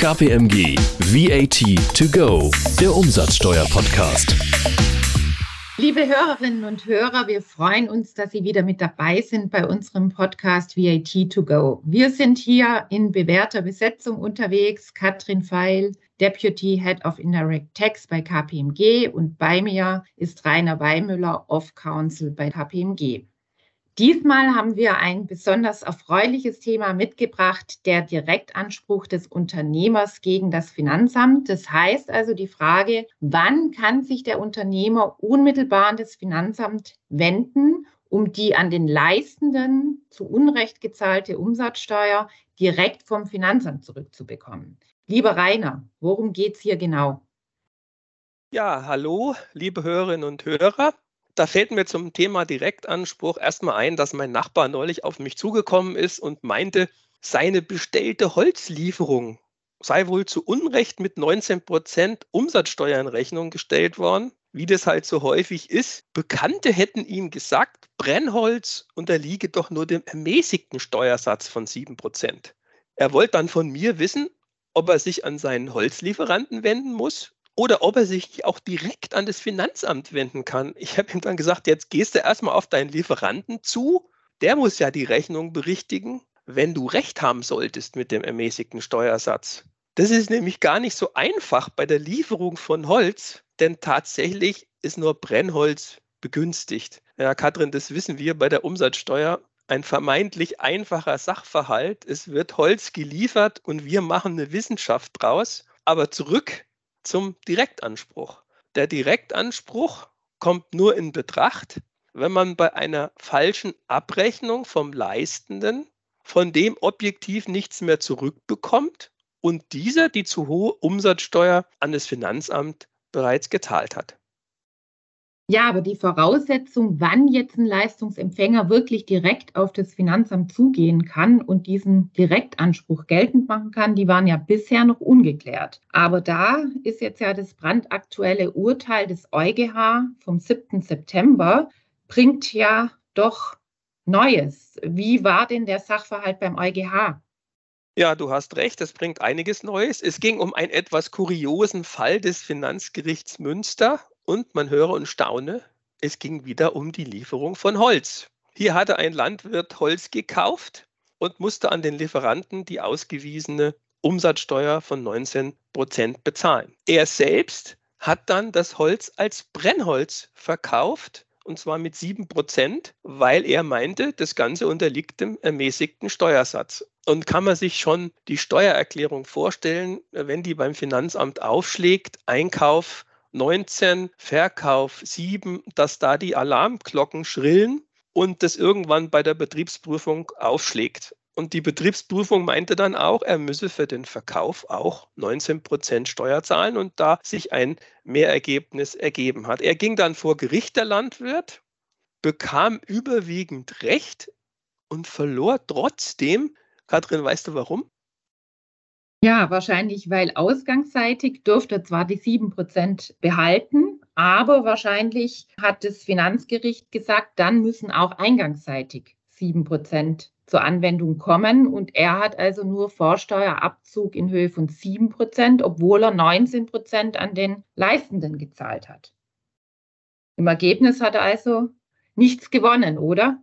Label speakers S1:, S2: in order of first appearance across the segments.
S1: KPMG VAT to go, der Umsatzsteuer-Podcast.
S2: Liebe Hörerinnen und Hörer, wir freuen uns, dass Sie wieder mit dabei sind bei unserem Podcast VAT to go. Wir sind hier in bewährter Besetzung unterwegs. Katrin Feil, Deputy Head of Indirect Tax bei KPMG und bei mir ist Rainer Weimüller, Off Counsel bei KPMG. Diesmal haben wir ein besonders erfreuliches Thema mitgebracht, der Direktanspruch des Unternehmers gegen das Finanzamt. Das heißt also die Frage, wann kann sich der Unternehmer unmittelbar an das Finanzamt wenden, um die an den Leistenden zu Unrecht gezahlte Umsatzsteuer direkt vom Finanzamt zurückzubekommen. Lieber Rainer, worum geht es hier genau?
S3: Ja, hallo, liebe Hörerinnen und Hörer. Da fällt mir zum Thema Direktanspruch erstmal ein, dass mein Nachbar neulich auf mich zugekommen ist und meinte, seine bestellte Holzlieferung sei wohl zu Unrecht mit 19 Prozent Umsatzsteuer in Rechnung gestellt worden. Wie das halt so häufig ist, Bekannte hätten ihm gesagt, Brennholz unterliege doch nur dem ermäßigten Steuersatz von 7 Prozent. Er wollte dann von mir wissen, ob er sich an seinen Holzlieferanten wenden muss oder ob er sich auch direkt an das Finanzamt wenden kann. Ich habe ihm dann gesagt, jetzt gehst du erstmal auf deinen Lieferanten zu, der muss ja die Rechnung berichtigen, wenn du recht haben solltest mit dem ermäßigten Steuersatz. Das ist nämlich gar nicht so einfach bei der Lieferung von Holz, denn tatsächlich ist nur Brennholz begünstigt. Ja, Katrin, das wissen wir bei der Umsatzsteuer. Ein vermeintlich einfacher Sachverhalt. Es wird Holz geliefert und wir machen eine Wissenschaft draus. Aber zurück zum Direktanspruch. Der Direktanspruch kommt nur in Betracht, wenn man bei einer falschen Abrechnung vom Leistenden von dem objektiv nichts mehr zurückbekommt und dieser die zu hohe Umsatzsteuer an das Finanzamt bereits gezahlt hat.
S2: Ja, aber die Voraussetzung, wann jetzt ein Leistungsempfänger wirklich direkt auf das Finanzamt zugehen kann und diesen Direktanspruch geltend machen kann, die waren ja bisher noch ungeklärt. Aber da ist jetzt ja das brandaktuelle Urteil des EuGH vom 7. September, bringt ja doch Neues. Wie war denn der Sachverhalt beim EuGH?
S3: Ja, du hast recht, es bringt einiges Neues. Es ging um einen etwas kuriosen Fall des Finanzgerichts Münster und man höre und staune, es ging wieder um die Lieferung von Holz. Hier hatte ein Landwirt Holz gekauft und musste an den Lieferanten die ausgewiesene Umsatzsteuer von 19 Prozent bezahlen. Er selbst hat dann das Holz als Brennholz verkauft und zwar mit 7 Prozent, weil er meinte, das Ganze unterliegt dem ermäßigten Steuersatz. Und kann man sich schon die Steuererklärung vorstellen, wenn die beim Finanzamt aufschlägt, Einkauf 19, Verkauf 7, dass da die Alarmglocken schrillen und das irgendwann bei der Betriebsprüfung aufschlägt. Und die Betriebsprüfung meinte dann auch, er müsse für den Verkauf auch 19 Prozent Steuer zahlen und da sich ein Mehrergebnis ergeben hat. Er ging dann vor Gericht, der Landwirt, bekam überwiegend Recht und verlor trotzdem, Kathrin, weißt du warum?
S2: Ja, wahrscheinlich, weil ausgangsseitig durfte zwar die 7% behalten, aber wahrscheinlich hat das Finanzgericht gesagt, dann müssen auch eingangsseitig 7% zur Anwendung kommen. Und er hat also nur Vorsteuerabzug in Höhe von 7%, obwohl er 19% an den Leistenden gezahlt hat. Im Ergebnis hat er also nichts gewonnen, oder?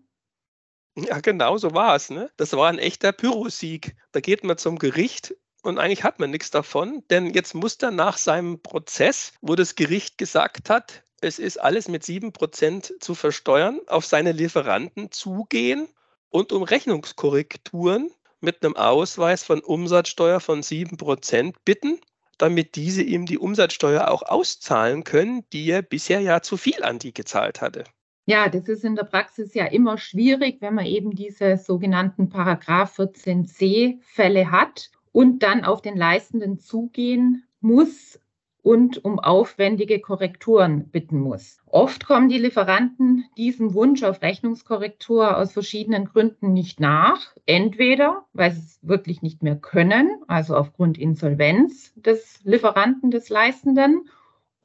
S3: Ja, genau so war es. Ne? Das war ein echter Pyrrhussieg. Da geht man zum Gericht und eigentlich hat man nichts davon, denn jetzt muss er nach seinem Prozess, wo das Gericht gesagt hat, es ist alles mit 7% zu versteuern, auf seine Lieferanten zugehen und um Rechnungskorrekturen mit einem Ausweis von Umsatzsteuer von 7% bitten, damit diese ihm die Umsatzsteuer auch auszahlen können, die er bisher ja zu viel an die gezahlt hatte.
S2: Ja, das ist in der Praxis ja immer schwierig, wenn man eben diese sogenannten Paragraph 14c Fälle hat und dann auf den Leistenden zugehen muss und um aufwendige Korrekturen bitten muss. Oft kommen die Lieferanten diesem Wunsch auf Rechnungskorrektur aus verschiedenen Gründen nicht nach. Entweder, weil sie es wirklich nicht mehr können, also aufgrund Insolvenz des Lieferanten, des Leistenden,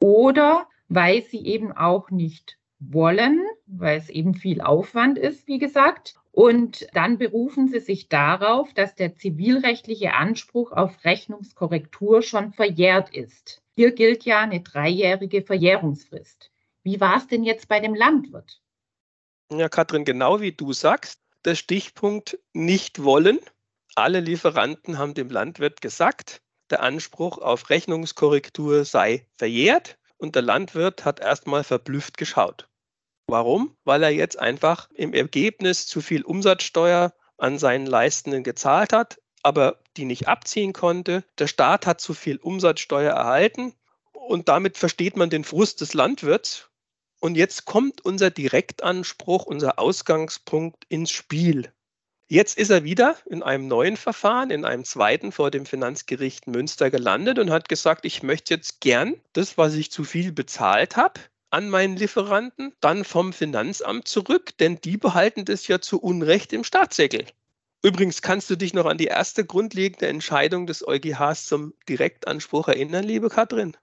S2: oder weil sie eben auch nicht wollen, weil es eben viel Aufwand ist, wie gesagt, Und dann berufen sie sich darauf, dass der zivilrechtliche Anspruch auf Rechnungskorrektur schon verjährt ist. Hier gilt ja eine dreijährige Verjährungsfrist. Wie war es denn jetzt bei dem Landwirt?
S3: Ja, Katrin, genau wie du sagst, der Stichpunkt nicht wollen. Alle Lieferanten haben dem Landwirt gesagt, der Anspruch auf Rechnungskorrektur sei verjährt und der Landwirt hat erstmal verblüfft geschaut. Warum? Weil er jetzt einfach im Ergebnis zu viel Umsatzsteuer an seinen Leistenden gezahlt hat, aber die nicht abziehen konnte. Der Staat hat zu viel Umsatzsteuer erhalten und damit versteht man den Frust des Landwirts. Und jetzt kommt unser Direktanspruch, unser Ausgangspunkt ins Spiel. Jetzt ist er wieder in einem neuen Verfahren, in einem zweiten vor dem Finanzgericht Münster gelandet und hat gesagt, ich möchte jetzt gern das, was ich zu viel bezahlt habe, an meinen Lieferanten, dann vom Finanzamt zurück, denn die behalten das ja zu Unrecht im Staatssäckel. Übrigens kannst du dich noch an die erste grundlegende Entscheidung des EuGHs zum Direktanspruch erinnern, liebe Katrin?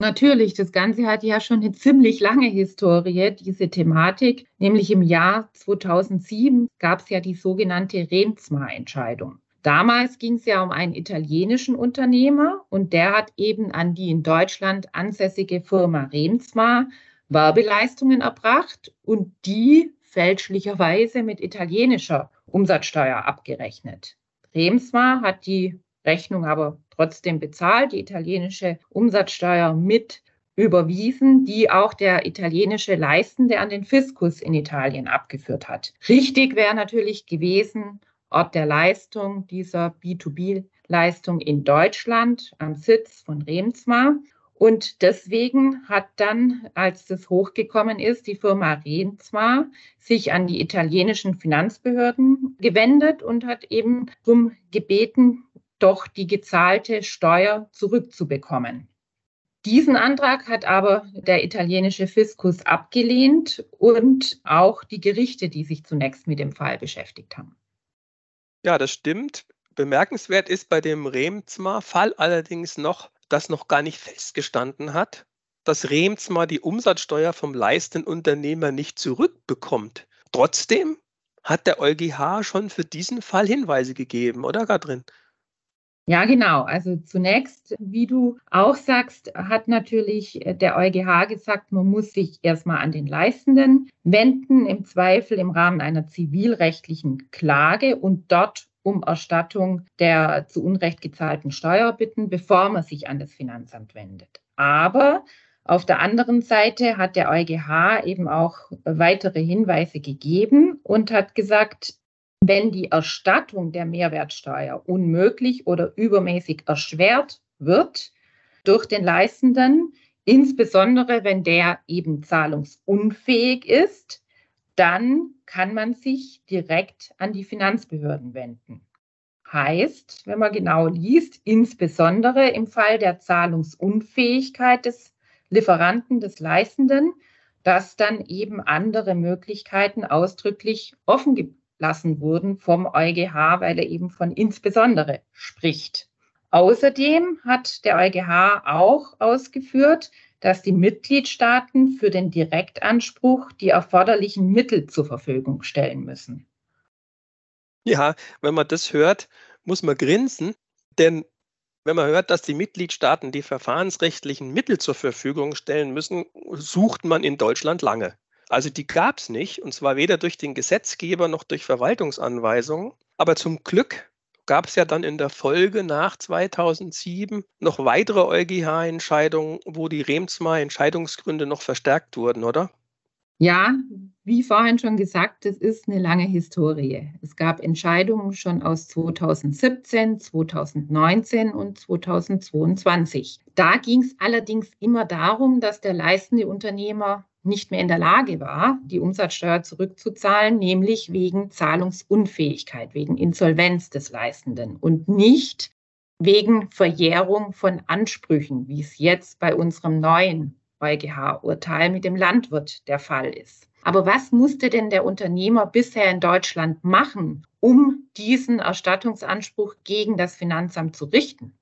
S2: Natürlich, das Ganze hat ja schon eine ziemlich lange Historie, diese Thematik. Nämlich im Jahr 2007 gab es ja die sogenannte Remsmar-Entscheidung. Damals ging es ja um einen italienischen Unternehmer und der hat eben an die in Deutschland ansässige Firma Remsmar Werbeleistungen erbracht und die fälschlicherweise mit italienischer Umsatzsteuer abgerechnet. Remsmar hat die Rechnung aber trotzdem bezahlt, die italienische Umsatzsteuer mit überwiesen, die auch der italienische Leistende an den Fiskus in Italien abgeführt hat. Richtig wäre natürlich gewesen, Ort der Leistung dieser B2B-Leistung in Deutschland am Sitz von Remsmar. Und deswegen hat dann, als das hochgekommen ist, die Firma Remsmar sich an die italienischen Finanzbehörden gewendet und hat eben darum gebeten, doch die gezahlte Steuer zurückzubekommen. Diesen Antrag hat aber der italienische Fiskus abgelehnt und auch die Gerichte, die sich zunächst mit dem Fall beschäftigt haben.
S3: Ja, das stimmt. Bemerkenswert ist bei dem Remzma-Fall allerdings noch, dass noch gar nicht festgestanden hat, dass Remzma die Umsatzsteuer vom leistenden Unternehmer nicht zurückbekommt. Trotzdem hat der EuGH schon für diesen Fall Hinweise gegeben, oder Katrin?
S2: Ja, genau. Also zunächst, wie du auch sagst, hat natürlich der EuGH gesagt, man muss sich erstmal an den Leistenden wenden, im Zweifel im Rahmen einer zivilrechtlichen Klage und dort um Erstattung der zu Unrecht gezahlten Steuer bitten, bevor man sich an das Finanzamt wendet. Aber auf der anderen Seite hat der EuGH eben auch weitere Hinweise gegeben und hat gesagt, wenn die Erstattung der Mehrwertsteuer unmöglich oder übermäßig erschwert wird durch den Leistenden, insbesondere wenn der eben zahlungsunfähig ist, dann kann man sich direkt an die Finanzbehörden wenden. Heißt, wenn man genau liest, insbesondere im Fall der Zahlungsunfähigkeit des Lieferanten, des Leistenden, dass dann eben andere Möglichkeiten ausdrücklich offen lassen wurden vom EuGH, weil er eben von insbesondere spricht. Außerdem hat der EuGH auch ausgeführt, dass die Mitgliedstaaten für den Direktanspruch die erforderlichen Mittel zur Verfügung stellen müssen.
S3: Ja, wenn man das hört, muss man grinsen, denn wenn man hört, dass die Mitgliedstaaten die verfahrensrechtlichen Mittel zur Verfügung stellen müssen, sucht man in Deutschland lange. Also die gab es nicht, und zwar weder durch den Gesetzgeber noch durch Verwaltungsanweisungen. Aber zum Glück gab es ja dann in der Folge nach 2007 noch weitere EuGH-Entscheidungen, wo die Remsmar-Entscheidungsgründe noch verstärkt wurden, oder?
S2: Ja, wie vorhin schon gesagt, es ist eine lange Historie. Es gab Entscheidungen schon aus 2017, 2019 und 2022. Da ging es allerdings immer darum, dass der leistende Unternehmer nicht mehr in der Lage war, die Umsatzsteuer zurückzuzahlen, nämlich wegen Zahlungsunfähigkeit, wegen Insolvenz des Leistenden und nicht wegen Verjährung von Ansprüchen, wie es jetzt bei unserem neuen EuGH-Urteil mit dem Landwirt der Fall ist. Aber was musste denn der Unternehmer bisher in Deutschland machen, um diesen Erstattungsanspruch gegen das Finanzamt zu richten?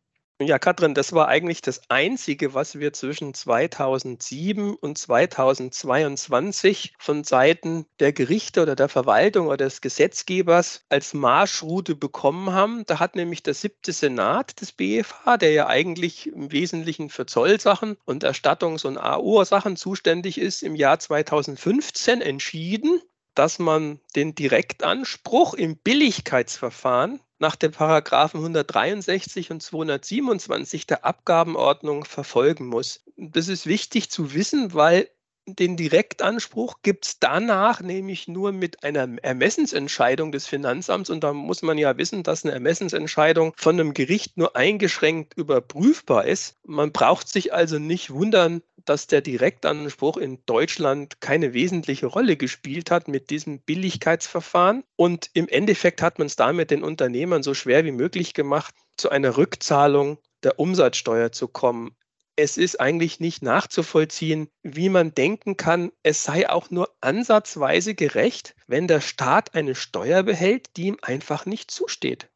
S3: Ja, Katrin, das war eigentlich das Einzige, was wir zwischen 2007 und 2022 von Seiten der Gerichte oder der Verwaltung oder des Gesetzgebers als Marschroute bekommen haben. Da hat nämlich der siebte Senat des BFH, der ja eigentlich im Wesentlichen für Zollsachen und Erstattungs- und AU-Sachen zuständig ist, im Jahr 2015 entschieden, dass man den Direktanspruch im Billigkeitsverfahren nach den Paragraphen 163 und 227 der Abgabenordnung verfolgen muss. Das ist wichtig zu wissen, weil den Direktanspruch gibt es danach nämlich nur mit einer Ermessensentscheidung des Finanzamts. Und da muss man ja wissen, dass eine Ermessensentscheidung von einem Gericht nur eingeschränkt überprüfbar ist. Man braucht sich also nicht wundern, dass der Direktanspruch in Deutschland keine wesentliche Rolle gespielt hat mit diesem Billigkeitsverfahren. Und im Endeffekt hat man es damit den Unternehmern so schwer wie möglich gemacht, zu einer Rückzahlung der Umsatzsteuer zu kommen. Es ist eigentlich nicht nachzuvollziehen, wie man denken kann, es sei auch nur ansatzweise gerecht, wenn der Staat eine Steuer behält, die ihm einfach nicht zusteht.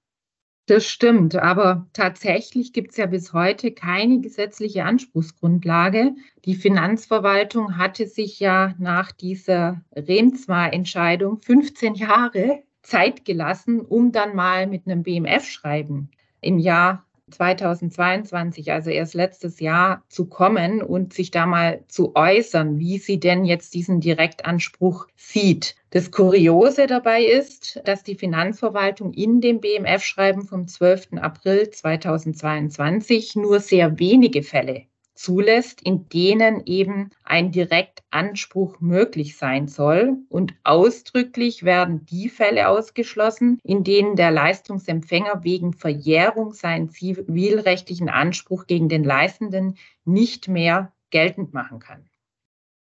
S2: Das stimmt, aber tatsächlich gibt es ja bis heute keine gesetzliche Anspruchsgrundlage. Die Finanzverwaltung hatte sich ja nach dieser Remsmar-Entscheidung 15 Jahre Zeit gelassen, um dann mal mit einem BMF-Schreiben im Jahr 2022, also erst letztes Jahr, zu kommen und sich da mal zu äußern, wie sie denn jetzt diesen Direktanspruch sieht. Das Kuriose dabei ist, dass die Finanzverwaltung in dem BMF-Schreiben vom 12. April 2022 nur sehr wenige Fälle zulässt, in denen eben ein Direktanspruch möglich sein soll. Und ausdrücklich werden die Fälle ausgeschlossen, in denen der Leistungsempfänger wegen Verjährung seinen zivilrechtlichen Anspruch gegen den Leistenden nicht mehr geltend machen kann.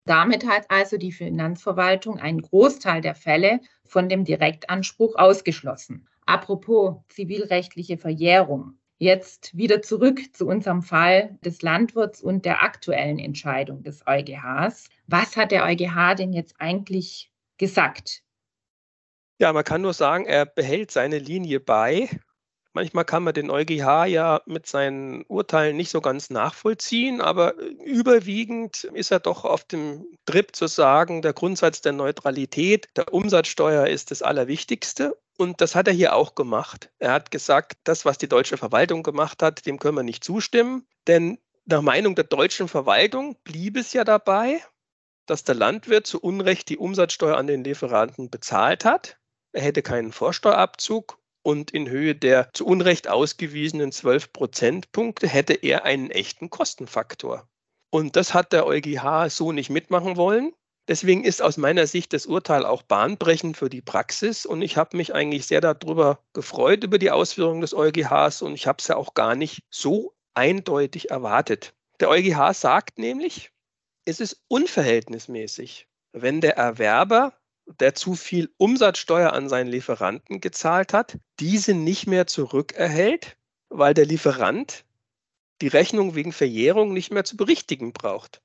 S2: Damit hat also die Finanzverwaltung einen Großteil der Fälle von dem Direktanspruch ausgeschlossen. Apropos zivilrechtliche Verjährung. Jetzt wieder zurück zu unserem Fall des Landwirts und der aktuellen Entscheidung des EuGHs. Was hat der EuGH denn jetzt eigentlich gesagt?
S3: Ja, man kann nur sagen, er behält seine Linie bei. Manchmal kann man den EuGH ja mit seinen Urteilen nicht so ganz nachvollziehen, aber überwiegend ist er doch auf dem Trip zu sagen, der Grundsatz der Neutralität, der Umsatzsteuer ist das Allerwichtigste und das hat er hier auch gemacht. Er hat gesagt, das, was die deutsche Verwaltung gemacht hat, dem können wir nicht zustimmen. Denn nach Meinung der deutschen Verwaltung blieb es ja dabei, dass der Landwirt zu Unrecht die Umsatzsteuer an den Lieferanten bezahlt hat. Er hätte keinen Vorsteuerabzug und in Höhe der zu Unrecht ausgewiesenen 12 Prozentpunkte hätte er einen echten Kostenfaktor. Und das hat der EuGH so nicht mitmachen wollen. Deswegen ist aus meiner Sicht das Urteil auch bahnbrechend für die Praxis und ich habe mich eigentlich sehr darüber gefreut über die Ausführungen des EuGHs und ich habe es ja auch gar nicht so eindeutig erwartet. Der EuGH sagt nämlich, es ist unverhältnismäßig, wenn der Erwerber, der zu viel Umsatzsteuer an seinen Lieferanten gezahlt hat, diese nicht mehr zurückerhält, weil der Lieferant die Rechnung wegen Verjährung nicht mehr zu berichtigen braucht.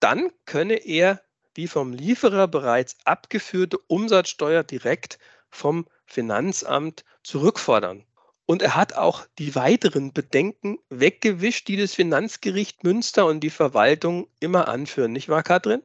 S3: Dann könne er die vom Lieferer bereits abgeführte Umsatzsteuer direkt vom Finanzamt zurückfordern. Und er hat auch die weiteren Bedenken weggewischt, die das Finanzgericht Münster und die Verwaltung immer anführen, nicht wahr, Katrin?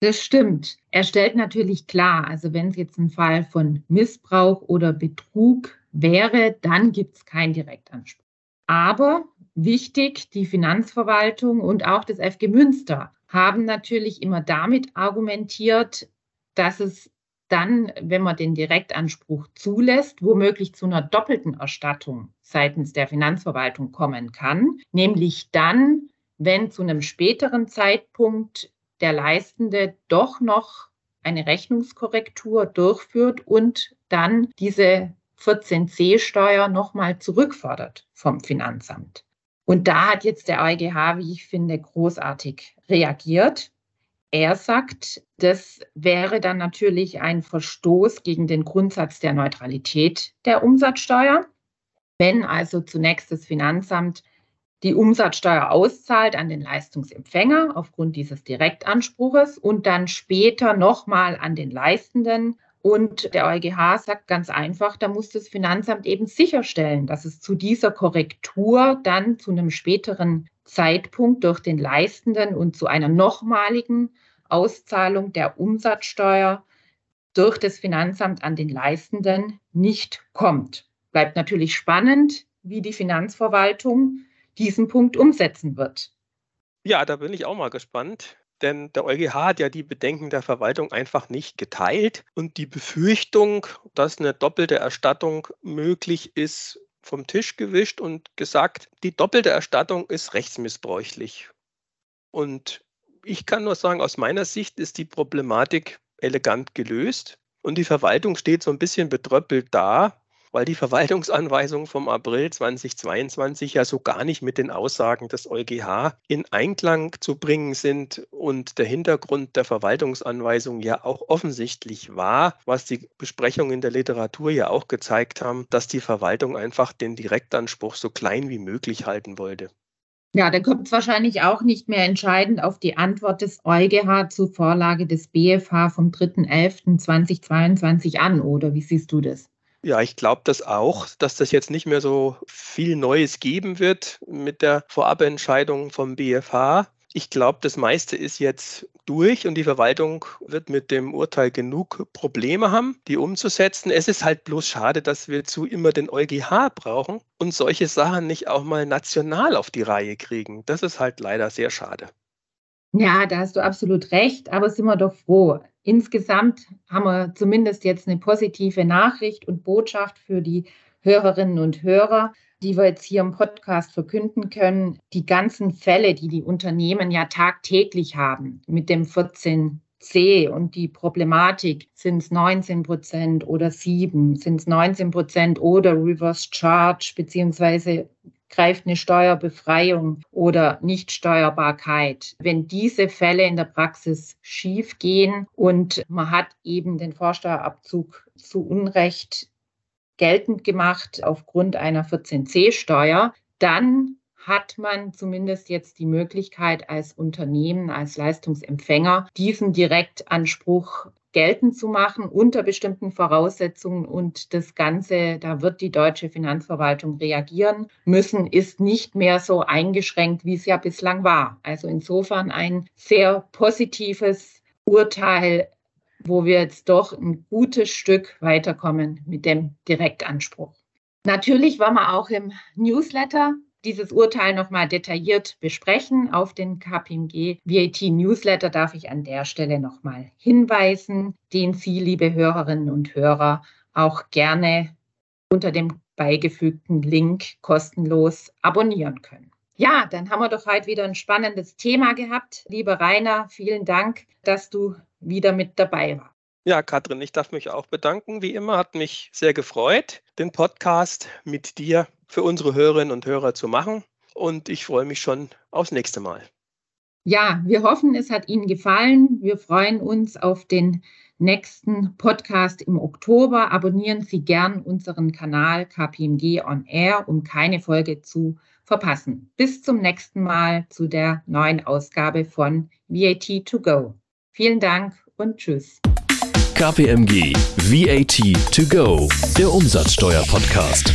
S2: Das stimmt. Er stellt natürlich klar, also wenn es jetzt ein Fall von Missbrauch oder Betrug wäre, dann gibt es keinen Direktanspruch. Aber wichtig, die Finanzverwaltung und auch das FG Münster haben natürlich immer damit argumentiert, dass es dann, wenn man den Direktanspruch zulässt, womöglich zu einer doppelten Erstattung seitens der Finanzverwaltung kommen kann, nämlich dann, wenn zu einem späteren Zeitpunkt der Leistende doch noch eine Rechnungskorrektur durchführt und dann diese 14c-Steuer nochmal zurückfordert vom Finanzamt. Und da hat jetzt der EuGH, wie ich finde, großartig reagiert. Er sagt, das wäre dann natürlich ein Verstoß gegen den Grundsatz der Neutralität der Umsatzsteuer. Wenn also zunächst das Finanzamt die Umsatzsteuer auszahlt an den Leistungsempfänger aufgrund dieses Direktanspruches und dann später nochmal an den Leistenden Und der EuGH sagt ganz einfach, da muss das Finanzamt eben sicherstellen, dass es zu dieser Korrektur dann zu einem späteren Zeitpunkt durch den Leistenden und zu einer nochmaligen Auszahlung der Umsatzsteuer durch das Finanzamt an den Leistenden nicht kommt. Bleibt natürlich spannend, wie die Finanzverwaltung diesen Punkt umsetzen wird.
S3: Ja, da bin ich auch mal gespannt denn der EuGH hat ja die Bedenken der Verwaltung einfach nicht geteilt und die Befürchtung, dass eine doppelte Erstattung möglich ist, vom Tisch gewischt und gesagt, die doppelte Erstattung ist rechtsmissbräuchlich. Und ich kann nur sagen, aus meiner Sicht ist die Problematik elegant gelöst und die Verwaltung steht so ein bisschen betröppelt da, weil die Verwaltungsanweisungen vom April 2022 ja so gar nicht mit den Aussagen des EuGH in Einklang zu bringen sind und der Hintergrund der Verwaltungsanweisung ja auch offensichtlich war, was die Besprechungen in der Literatur ja auch gezeigt haben, dass die Verwaltung einfach den Direktanspruch so klein wie möglich halten wollte.
S2: Ja, da kommt es wahrscheinlich auch nicht mehr entscheidend auf die Antwort des EuGH zur Vorlage des BFH vom 3.11.2022 an, oder wie siehst du das?
S3: Ja, ich glaube das auch, dass das jetzt nicht mehr so viel Neues geben wird mit der Vorabentscheidung vom BFH. Ich glaube, das meiste ist jetzt durch und die Verwaltung wird mit dem Urteil genug Probleme haben, die umzusetzen. Es ist halt bloß schade, dass wir zu immer den EuGH brauchen und solche Sachen nicht auch mal national auf die Reihe kriegen. Das ist halt leider sehr schade.
S2: Ja, da hast du absolut recht, aber sind wir doch froh. Insgesamt haben wir zumindest jetzt eine positive Nachricht und Botschaft für die Hörerinnen und Hörer, die wir jetzt hier im Podcast verkünden können. Die ganzen Fälle, die die Unternehmen ja tagtäglich haben mit dem 14c und die Problematik, sind es 19 Prozent oder 7, sind es 19 Prozent oder Reverse Charge beziehungsweise greift eine Steuerbefreiung oder Nichtsteuerbarkeit. Wenn diese Fälle in der Praxis schief gehen und man hat eben den Vorsteuerabzug zu Unrecht geltend gemacht aufgrund einer 14c-Steuer, dann hat man zumindest jetzt die Möglichkeit als Unternehmen, als Leistungsempfänger, diesen Direktanspruch geltend zu machen unter bestimmten Voraussetzungen. Und das Ganze, da wird die deutsche Finanzverwaltung reagieren müssen, ist nicht mehr so eingeschränkt, wie es ja bislang war. Also insofern ein sehr positives Urteil, wo wir jetzt doch ein gutes Stück weiterkommen mit dem Direktanspruch. Natürlich waren wir auch im Newsletter dieses Urteil nochmal detailliert besprechen. Auf den KPMG VAT Newsletter darf ich an der Stelle nochmal hinweisen, den Sie, liebe Hörerinnen und Hörer, auch gerne unter dem beigefügten Link kostenlos abonnieren können. Ja, dann haben wir doch heute wieder ein spannendes Thema gehabt. Lieber Rainer, vielen Dank, dass du wieder mit dabei warst.
S3: Ja, Katrin, ich darf mich auch bedanken. Wie immer hat mich sehr gefreut, den Podcast mit dir für unsere Hörerinnen und Hörer zu machen. Und ich freue mich schon aufs nächste Mal.
S2: Ja, wir hoffen, es hat Ihnen gefallen. Wir freuen uns auf den nächsten Podcast im Oktober. Abonnieren Sie gern unseren Kanal KPMG On Air, um keine Folge zu verpassen. Bis zum nächsten Mal zu der neuen Ausgabe von VAT to go. Vielen Dank und tschüss.
S1: KPMG VAT to go, der Umsatzsteuer-Podcast.